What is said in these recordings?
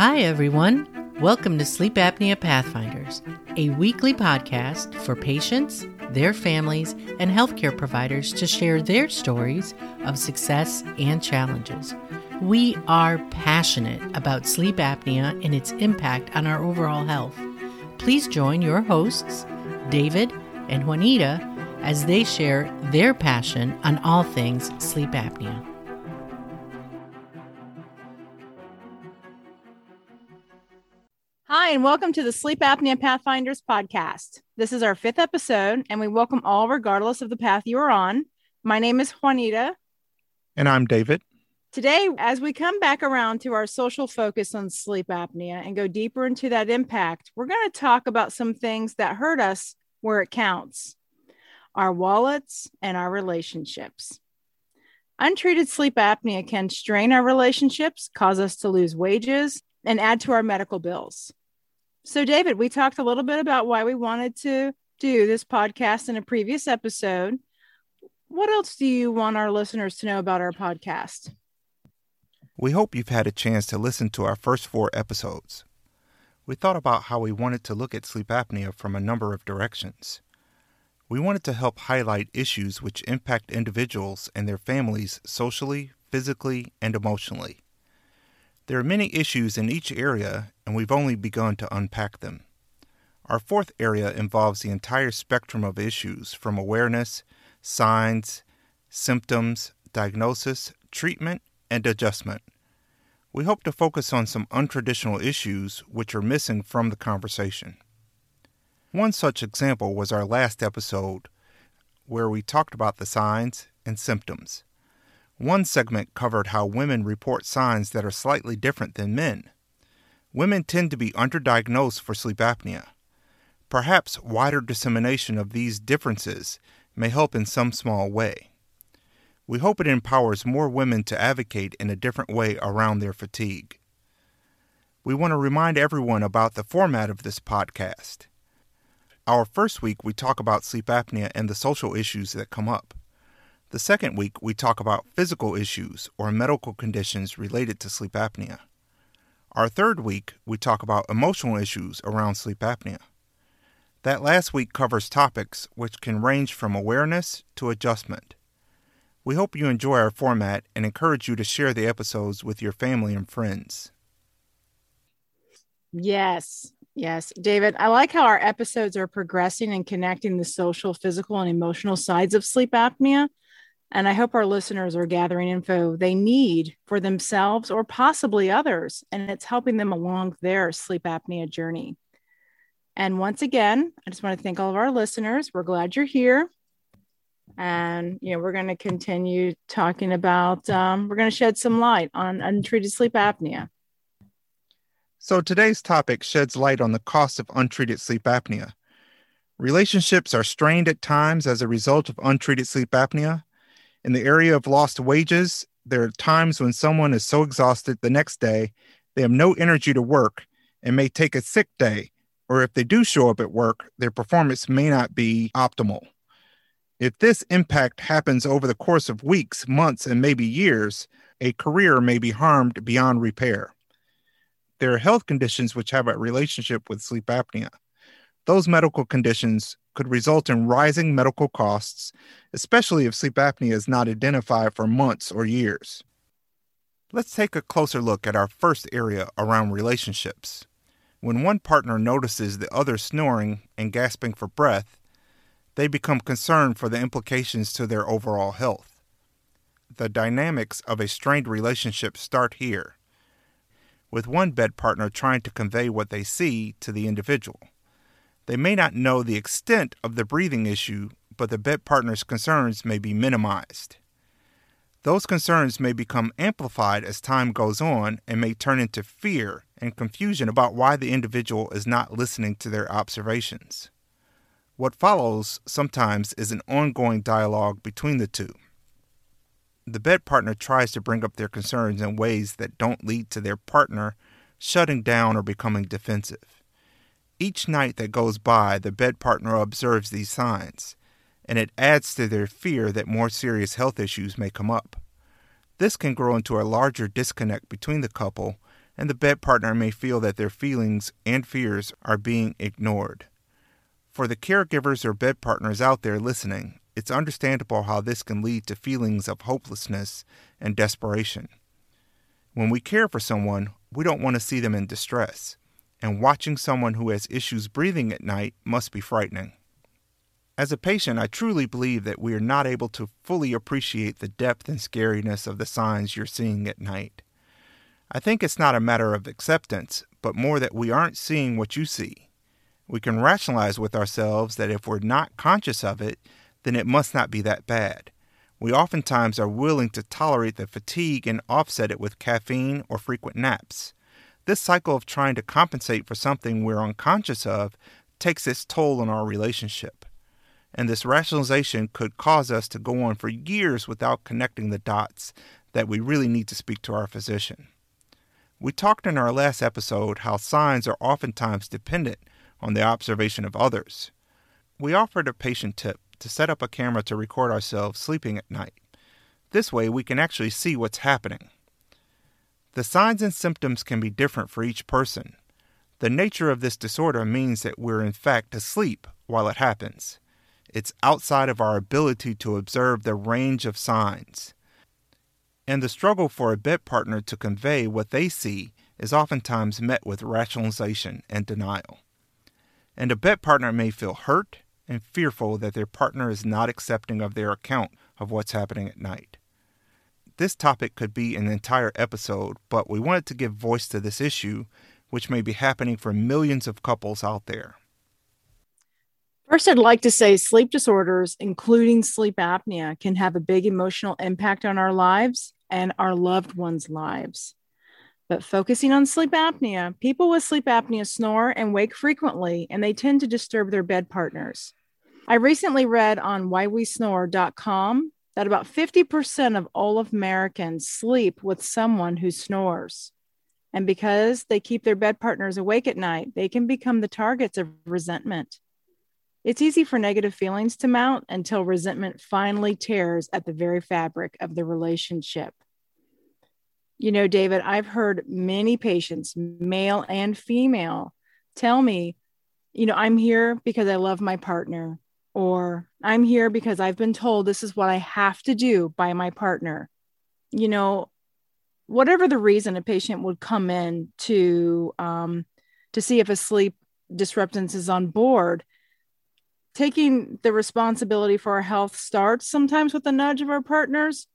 Hi, everyone. Welcome to Sleep Apnea Pathfinders, a weekly podcast for patients, their families, and healthcare providers to share their stories of success and challenges. We are passionate about sleep apnea and its impact on our overall health. Please join your hosts, David and Juanita, as they share their passion on all things sleep apnea. Hi, and welcome to the Sleep Apnea Pathfinders podcast. This is our fifth episode, and we welcome all, regardless of the path you are on. My name is Juanita. And I'm David. Today, as we come back around to our social focus on sleep apnea and go deeper into that impact, we're going to talk about some things that hurt us where it counts our wallets and our relationships. Untreated sleep apnea can strain our relationships, cause us to lose wages, and add to our medical bills. So, David, we talked a little bit about why we wanted to do this podcast in a previous episode. What else do you want our listeners to know about our podcast? We hope you've had a chance to listen to our first four episodes. We thought about how we wanted to look at sleep apnea from a number of directions. We wanted to help highlight issues which impact individuals and their families socially, physically, and emotionally. There are many issues in each area, and we've only begun to unpack them. Our fourth area involves the entire spectrum of issues from awareness, signs, symptoms, diagnosis, treatment, and adjustment. We hope to focus on some untraditional issues which are missing from the conversation. One such example was our last episode, where we talked about the signs and symptoms. One segment covered how women report signs that are slightly different than men. Women tend to be underdiagnosed for sleep apnea. Perhaps wider dissemination of these differences may help in some small way. We hope it empowers more women to advocate in a different way around their fatigue. We want to remind everyone about the format of this podcast. Our first week, we talk about sleep apnea and the social issues that come up. The second week, we talk about physical issues or medical conditions related to sleep apnea. Our third week, we talk about emotional issues around sleep apnea. That last week covers topics which can range from awareness to adjustment. We hope you enjoy our format and encourage you to share the episodes with your family and friends. Yes, yes. David, I like how our episodes are progressing and connecting the social, physical, and emotional sides of sleep apnea and I hope our listeners are gathering info they need for themselves or possibly others, and it's helping them along their sleep apnea journey. And once again, I just want to thank all of our listeners. We're glad you're here. And, you know, we're going to continue talking about, um, we're going to shed some light on untreated sleep apnea. So today's topic sheds light on the cost of untreated sleep apnea. Relationships are strained at times as a result of untreated sleep apnea in the area of lost wages, there are times when someone is so exhausted the next day they have no energy to work and may take a sick day, or if they do show up at work, their performance may not be optimal. If this impact happens over the course of weeks, months, and maybe years, a career may be harmed beyond repair. There are health conditions which have a relationship with sleep apnea. Those medical conditions could result in rising medical costs, especially if sleep apnea is not identified for months or years. Let's take a closer look at our first area around relationships. When one partner notices the other snoring and gasping for breath, they become concerned for the implications to their overall health. The dynamics of a strained relationship start here, with one bed partner trying to convey what they see to the individual. They may not know the extent of the breathing issue, but the bed partner's concerns may be minimized. Those concerns may become amplified as time goes on and may turn into fear and confusion about why the individual is not listening to their observations. What follows sometimes is an ongoing dialogue between the two. The bed partner tries to bring up their concerns in ways that don't lead to their partner shutting down or becoming defensive. Each night that goes by, the bed partner observes these signs, and it adds to their fear that more serious health issues may come up. This can grow into a larger disconnect between the couple and the bed partner may feel that their feelings and fears are being ignored. For the caregivers or bed partners out there listening, it's understandable how this can lead to feelings of hopelessness and desperation. When we care for someone, we don't want to see them in distress, and watching someone who has issues breathing at night must be frightening. As a patient, I truly believe that we are not able to fully appreciate the depth and scariness of the signs you're seeing at night. I think it's not a matter of acceptance, but more that we aren't seeing what you see. We can rationalize with ourselves that if we're not conscious of it, then it must not be that bad. We oftentimes are willing to tolerate the fatigue and offset it with caffeine or frequent naps. This cycle of trying to compensate for something we're unconscious of takes its toll on our relationship and this rationalization could cause us to go on for years without connecting the dots that we really need to speak to our physician. We talked in our last episode how signs are oftentimes dependent on the observation of others. We offered a patient tip to set up a camera to record ourselves sleeping at night. This way, we can actually see what's happening. The signs and symptoms can be different for each person. The nature of this disorder means that we're in fact asleep while it happens. It's outside of our ability to observe the range of signs. And the struggle for a bed partner to convey what they see is oftentimes met with rationalization and denial. And a bed partner may feel hurt and fearful that their partner is not accepting of their account of what's happening at night. This topic could be an entire episode, but we wanted to give voice to this issue, which may be happening for millions of couples out there. First, I'd like to say sleep disorders, including sleep apnea, can have a big emotional impact on our lives and our loved ones' lives. But focusing on sleep apnea, people with sleep apnea snore and wake frequently, and they tend to disturb their bed partners. I recently read on whywesnore.com that about 50% of all Americans sleep with someone who snores. And because they keep their bed partners awake at night, they can become the targets of resentment it's easy for negative feelings to mount until resentment finally tears at the very fabric of the relationship. You know, David, I've heard many patients, male and female, tell me, you know, I'm here because I love my partner, or I'm here because I've been told this is what I have to do by my partner. You know, whatever the reason a patient would come in to um, to see if a sleep disruptance is on board, taking the responsibility for our health starts sometimes with the nudge of our partners,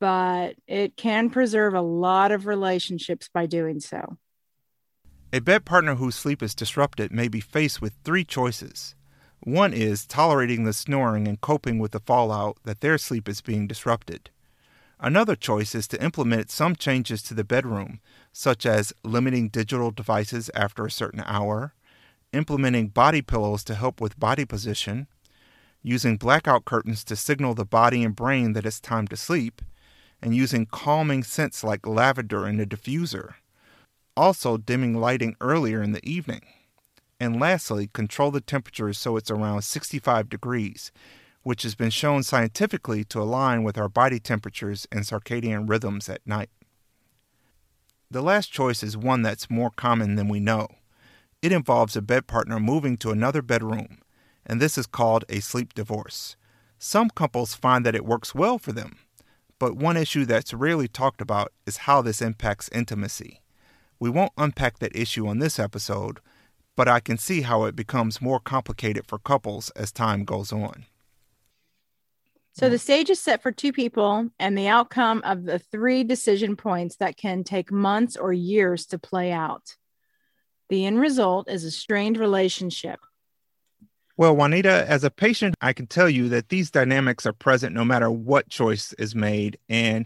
but it can preserve a lot of relationships by doing so. A bed partner whose sleep is disrupted may be faced with three choices. One is tolerating the snoring and coping with the fallout that their sleep is being disrupted. Another choice is to implement some changes to the bedroom, such as limiting digital devices after a certain hour, implementing body pillows to help with body position, using blackout curtains to signal the body and brain that it's time to sleep, and using calming scents like lavender in a diffuser. Also, dimming lighting earlier in the evening. And lastly, control the temperature so it's around 65 degrees, which has been shown scientifically to align with our body temperatures and circadian rhythms at night. The last choice is one that's more common than we know. It involves a bed partner moving to another bedroom, and this is called a sleep divorce. Some couples find that it works well for them, but one issue that's rarely talked about is how this impacts intimacy. We won't unpack that issue on this episode, but I can see how it becomes more complicated for couples as time goes on. So the stage is set for two people, and the outcome of the three decision points that can take months or years to play out. The end result is a strained relationship. Well, Juanita, as a patient, I can tell you that these dynamics are present no matter what choice is made. And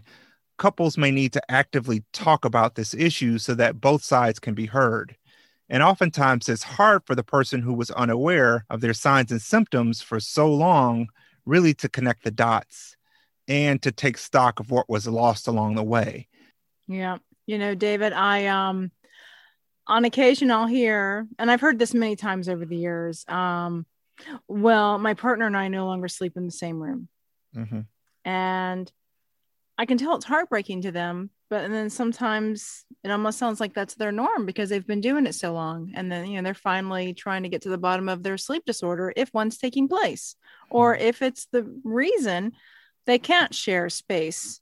couples may need to actively talk about this issue so that both sides can be heard. And oftentimes, it's hard for the person who was unaware of their signs and symptoms for so long really to connect the dots and to take stock of what was lost along the way. Yeah. You know, David, I um on occasion I'll hear, and I've heard this many times over the years. Um, well, my partner and I no longer sleep in the same room, mm-hmm. and I can tell it's heartbreaking to them but and then sometimes it almost sounds like that's their norm because they've been doing it so long. And then you know they're finally trying to get to the bottom of their sleep disorder if one's taking place or Hmm. if it's the reason they can't share space.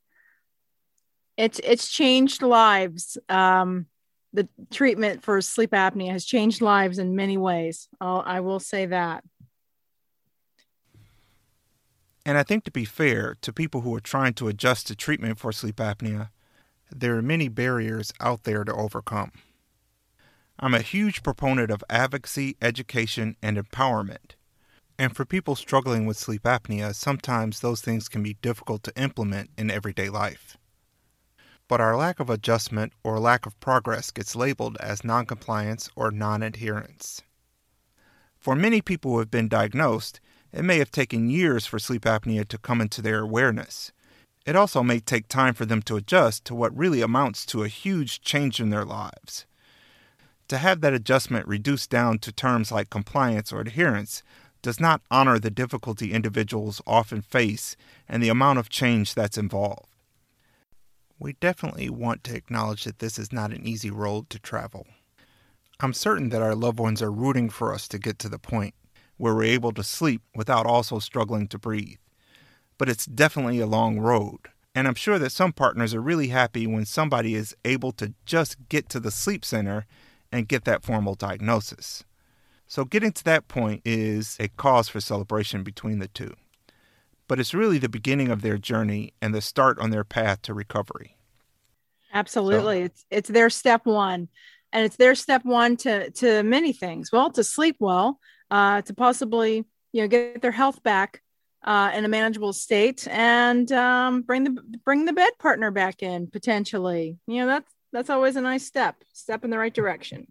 It's it's changed lives. Um the treatment for sleep apnea has changed lives in many ways. I'll, i will say that. And I think to be fair to people who are trying to adjust to treatment for sleep apnea, there are many barriers out there to overcome. I'm a huge proponent of advocacy, education, and empowerment. And for people struggling with sleep apnea, sometimes those things can be difficult to implement in everyday life. But our lack of adjustment or lack of progress gets labeled as noncompliance or non adherence. For many people who have been diagnosed, it may have taken years for sleep apnea to come into their awareness. It also may take time for them to adjust to what really amounts to a huge change in their lives. To have that adjustment reduced down to terms like compliance or adherence does not honor the difficulty individuals often face and the amount of change that's involved. We definitely want to acknowledge that this is not an easy road to travel. I'm certain that our loved ones are rooting for us to get to the point where we're able to sleep without also struggling to breathe. But it's definitely a long road, and I'm sure that some partners are really happy when somebody is able to just get to the sleep center and get that formal diagnosis. So, getting to that point is a cause for celebration between the two. But it's really the beginning of their journey and the start on their path to recovery. Absolutely. It's it's their step one. And it's their step one to to many things. Well, to sleep well, uh, to possibly, you know, get their health back uh, in a manageable state and um, bring the bring the bed partner back in potentially. You know, that's that's always a nice step, step in the right direction.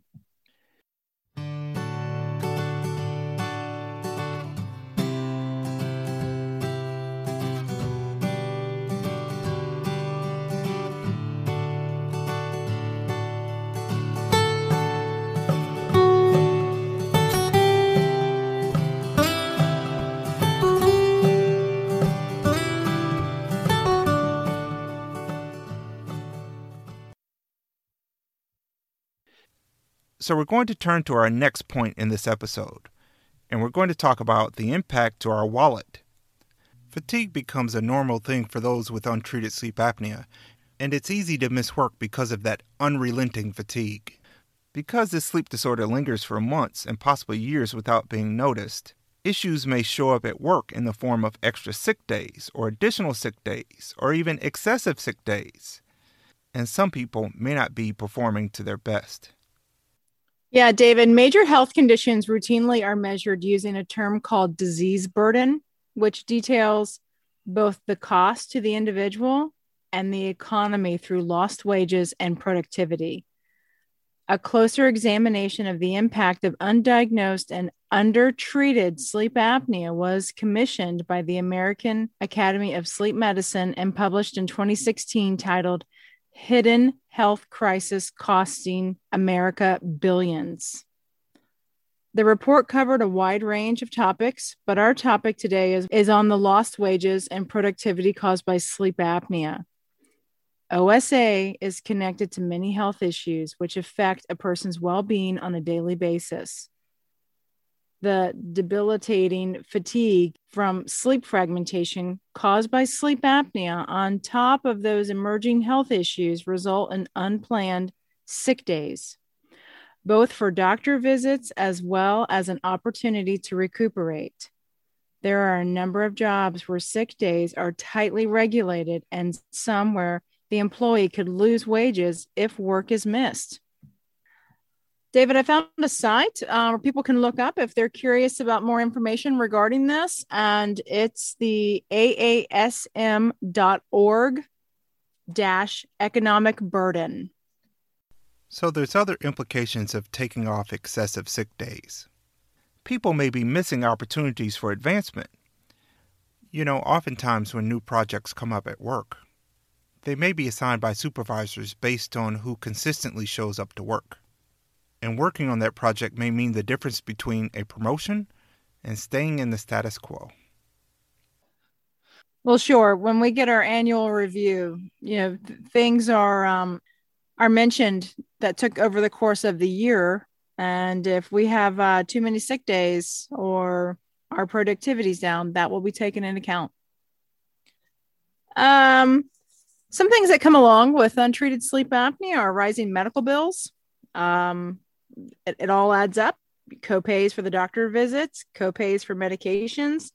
So, we're going to turn to our next point in this episode, and we're going to talk about the impact to our wallet. Fatigue becomes a normal thing for those with untreated sleep apnea, and it's easy to miss work because of that unrelenting fatigue. Because this sleep disorder lingers for months and possibly years without being noticed, issues may show up at work in the form of extra sick days, or additional sick days, or even excessive sick days. And some people may not be performing to their best. Yeah, David, major health conditions routinely are measured using a term called disease burden, which details both the cost to the individual and the economy through lost wages and productivity. A closer examination of the impact of undiagnosed and undertreated sleep apnea was commissioned by the American Academy of Sleep Medicine and published in 2016 titled Hidden Health Crisis Costing America Billions. The report covered a wide range of topics, but our topic today is, is on the lost wages and productivity caused by sleep apnea. OSA is connected to many health issues which affect a person's well being on a daily basis. The debilitating fatigue from sleep fragmentation caused by sleep apnea, on top of those emerging health issues, result in unplanned sick days, both for doctor visits as well as an opportunity to recuperate. There are a number of jobs where sick days are tightly regulated and some where the employee could lose wages if work is missed. David, I found a site uh, where people can look up if they're curious about more information regarding this, and it's the aasm.org dash economic burden. So there's other implications of taking off excessive sick days. People may be missing opportunities for advancement. You know, oftentimes when new projects come up at work, they may be assigned by supervisors based on who consistently shows up to work. And working on that project may mean the difference between a promotion and staying in the status quo. Well, sure. When we get our annual review, you know, th- things are um, are mentioned that took over the course of the year, and if we have uh, too many sick days or our productivity's down, that will be taken into account. Um, some things that come along with untreated sleep apnea are rising medical bills. Um, it, it all adds up. Co-pays for the doctor visits, co-pays for medications,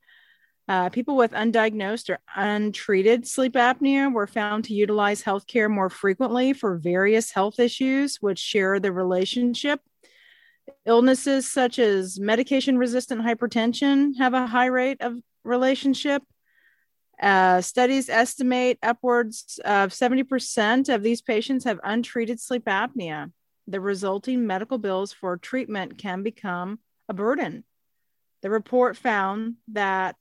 uh, people with undiagnosed or untreated sleep apnea were found to utilize healthcare more frequently for various health issues, which share the relationship. Illnesses such as medication resistant hypertension have a high rate of relationship. Uh, studies estimate upwards of 70% of these patients have untreated sleep apnea. The resulting medical bills for treatment can become a burden. The report found that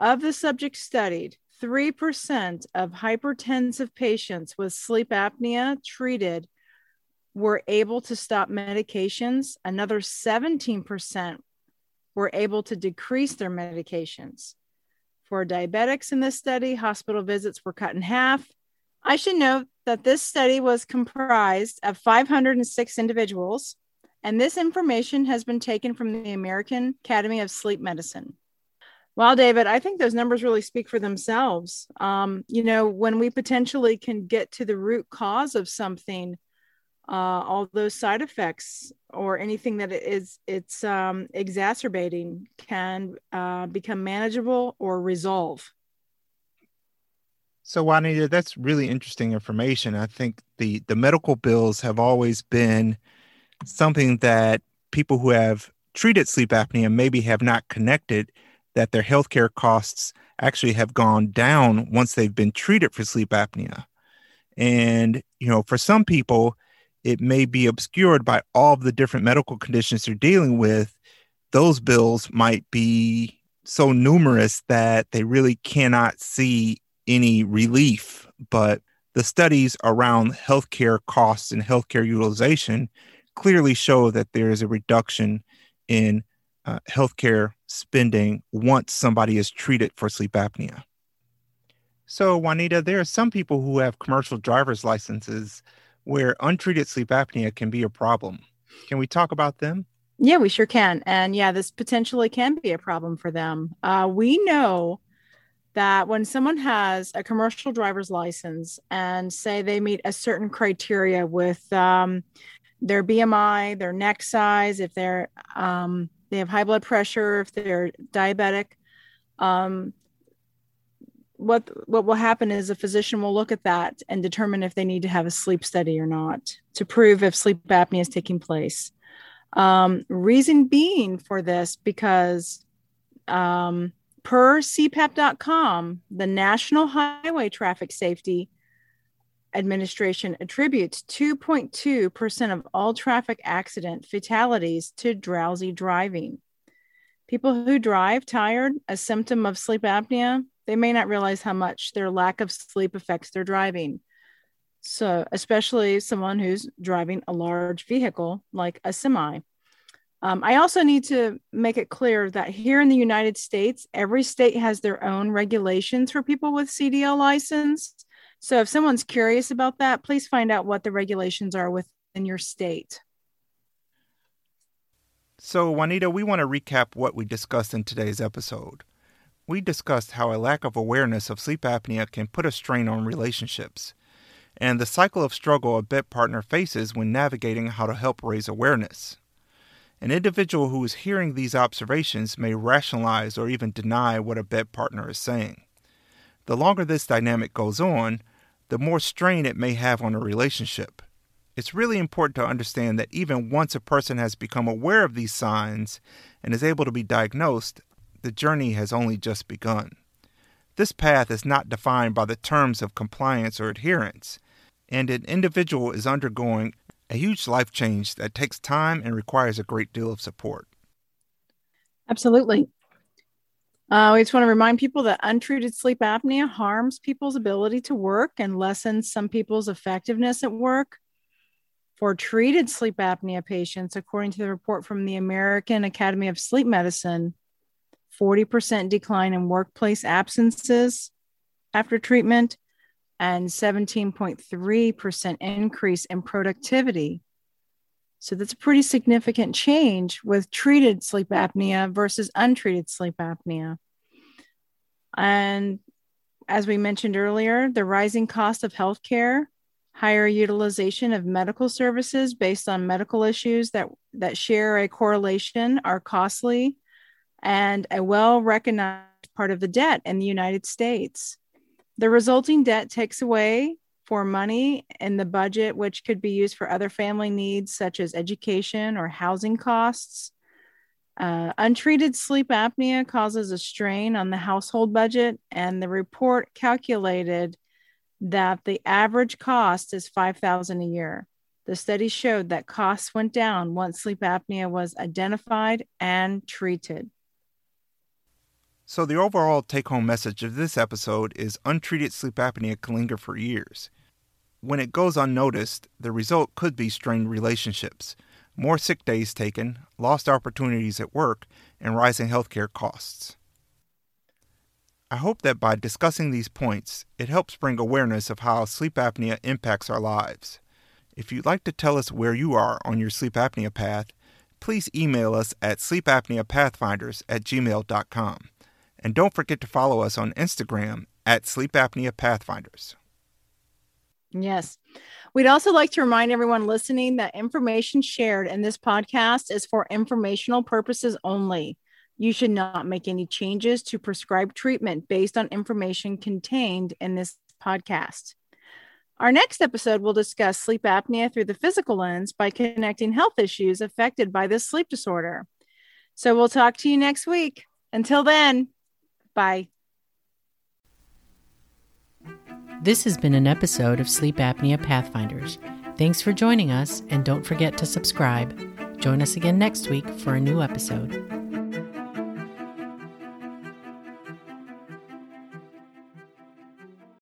of the subjects studied, 3% of hypertensive patients with sleep apnea treated were able to stop medications. Another 17% were able to decrease their medications. For diabetics in this study, hospital visits were cut in half. I should note that this study was comprised of 506 individuals, and this information has been taken from the American Academy of Sleep Medicine. Well, David, I think those numbers really speak for themselves. Um, you know, when we potentially can get to the root cause of something, uh, all those side effects or anything that is it's um, exacerbating can uh, become manageable or resolve. So, Juanita, that's really interesting information. I think the the medical bills have always been something that people who have treated sleep apnea maybe have not connected that their healthcare costs actually have gone down once they've been treated for sleep apnea. And, you know, for some people, it may be obscured by all the different medical conditions they're dealing with. Those bills might be so numerous that they really cannot see any relief. But the studies around healthcare costs and healthcare utilization clearly show that there is a reduction in uh, healthcare spending once somebody is treated for sleep apnea. So, Juanita, there are some people who have commercial driver's licenses where untreated sleep apnea can be a problem. Can we talk about them? Yeah, we sure can. And yeah, this potentially can be a problem for them. Uh, we know that when someone has a commercial driver's license and say they meet a certain criteria with um, their BMI, their neck size, if they're um, they have high blood pressure, if they're diabetic, um, what what will happen is a physician will look at that and determine if they need to have a sleep study or not to prove if sleep apnea is taking place. Um, reason being for this because um, per CPAP.com, the National Highway Traffic Safety Administration attributes 2.2% of all traffic accident fatalities to drowsy driving. People who drive tired, a symptom of sleep apnea, they may not realize how much their lack of sleep affects their driving. So, especially someone who's driving a large vehicle like a semi. Um, I also need to make it clear that here in the United States, every state has their own regulations for people with CDL license. So if someone's curious about that, please find out what the regulations are within your state. So, Juanita, we want to recap what we discussed in today's episode. We discussed how a lack of awareness of sleep apnea can put a strain on relationships, and the cycle of struggle a bed partner faces when navigating how to help raise awareness. An individual who is hearing these observations may rationalize or even deny what a bed partner is saying. The longer this dynamic goes on, the more strain it may have on a relationship. It's really important to understand that even once a person has become aware of these signs and is able to be diagnosed, the journey has only just begun. This path is not defined by the terms of compliance or adherence, and an individual is undergoing a huge life change that takes time and requires a great deal of support. Absolutely. Uh, we just want to remind people that untreated sleep apnea harms people's ability to work and lessens some people's effectiveness at work. For treated sleep apnea patients, according to the report from the American Academy of Sleep Medicine, 40% decline in workplace absences, after treatment and 17.3% increase in productivity. So that's a pretty significant change with treated sleep apnea versus untreated sleep apnea. And as we mentioned earlier, the rising cost of healthcare, higher utilization of medical services based on medical issues that, that share a correlation are costly and a well recognized part of the debt in the United States. The resulting debt takes away for money in the budget, which could be used for other family needs such as education or housing costs. Uh, untreated sleep apnea causes a strain on the household budget, and the report calculated that the average cost is 5000 a year. The study showed that costs went down once sleep apnea was identified and treated. So, the overall take home message of this episode is untreated sleep apnea can linger for years. When it goes unnoticed, the result could be strained relationships, more sick days taken, lost opportunities at work, and rising healthcare costs. I hope that by discussing these points, it helps bring awareness of how sleep apnea impacts our lives. If you'd like to tell us where you are on your sleep apnea path, please email us at sleepapneapathfinders at gmail.com. And don't forget to follow us on Instagram at Sleep Apnea Pathfinders. Yes. We'd also like to remind everyone listening that information shared in this podcast is for informational purposes only. You should not make any changes to prescribed treatment based on information contained in this podcast. Our next episode will discuss sleep apnea through the physical lens by connecting health issues affected by this sleep disorder. So we'll talk to you next week. Until then, Bye. This has been an episode of Sleep Apnea Pathfinders. Thanks for joining us, and don't forget to subscribe. Join us again next week for a new episode.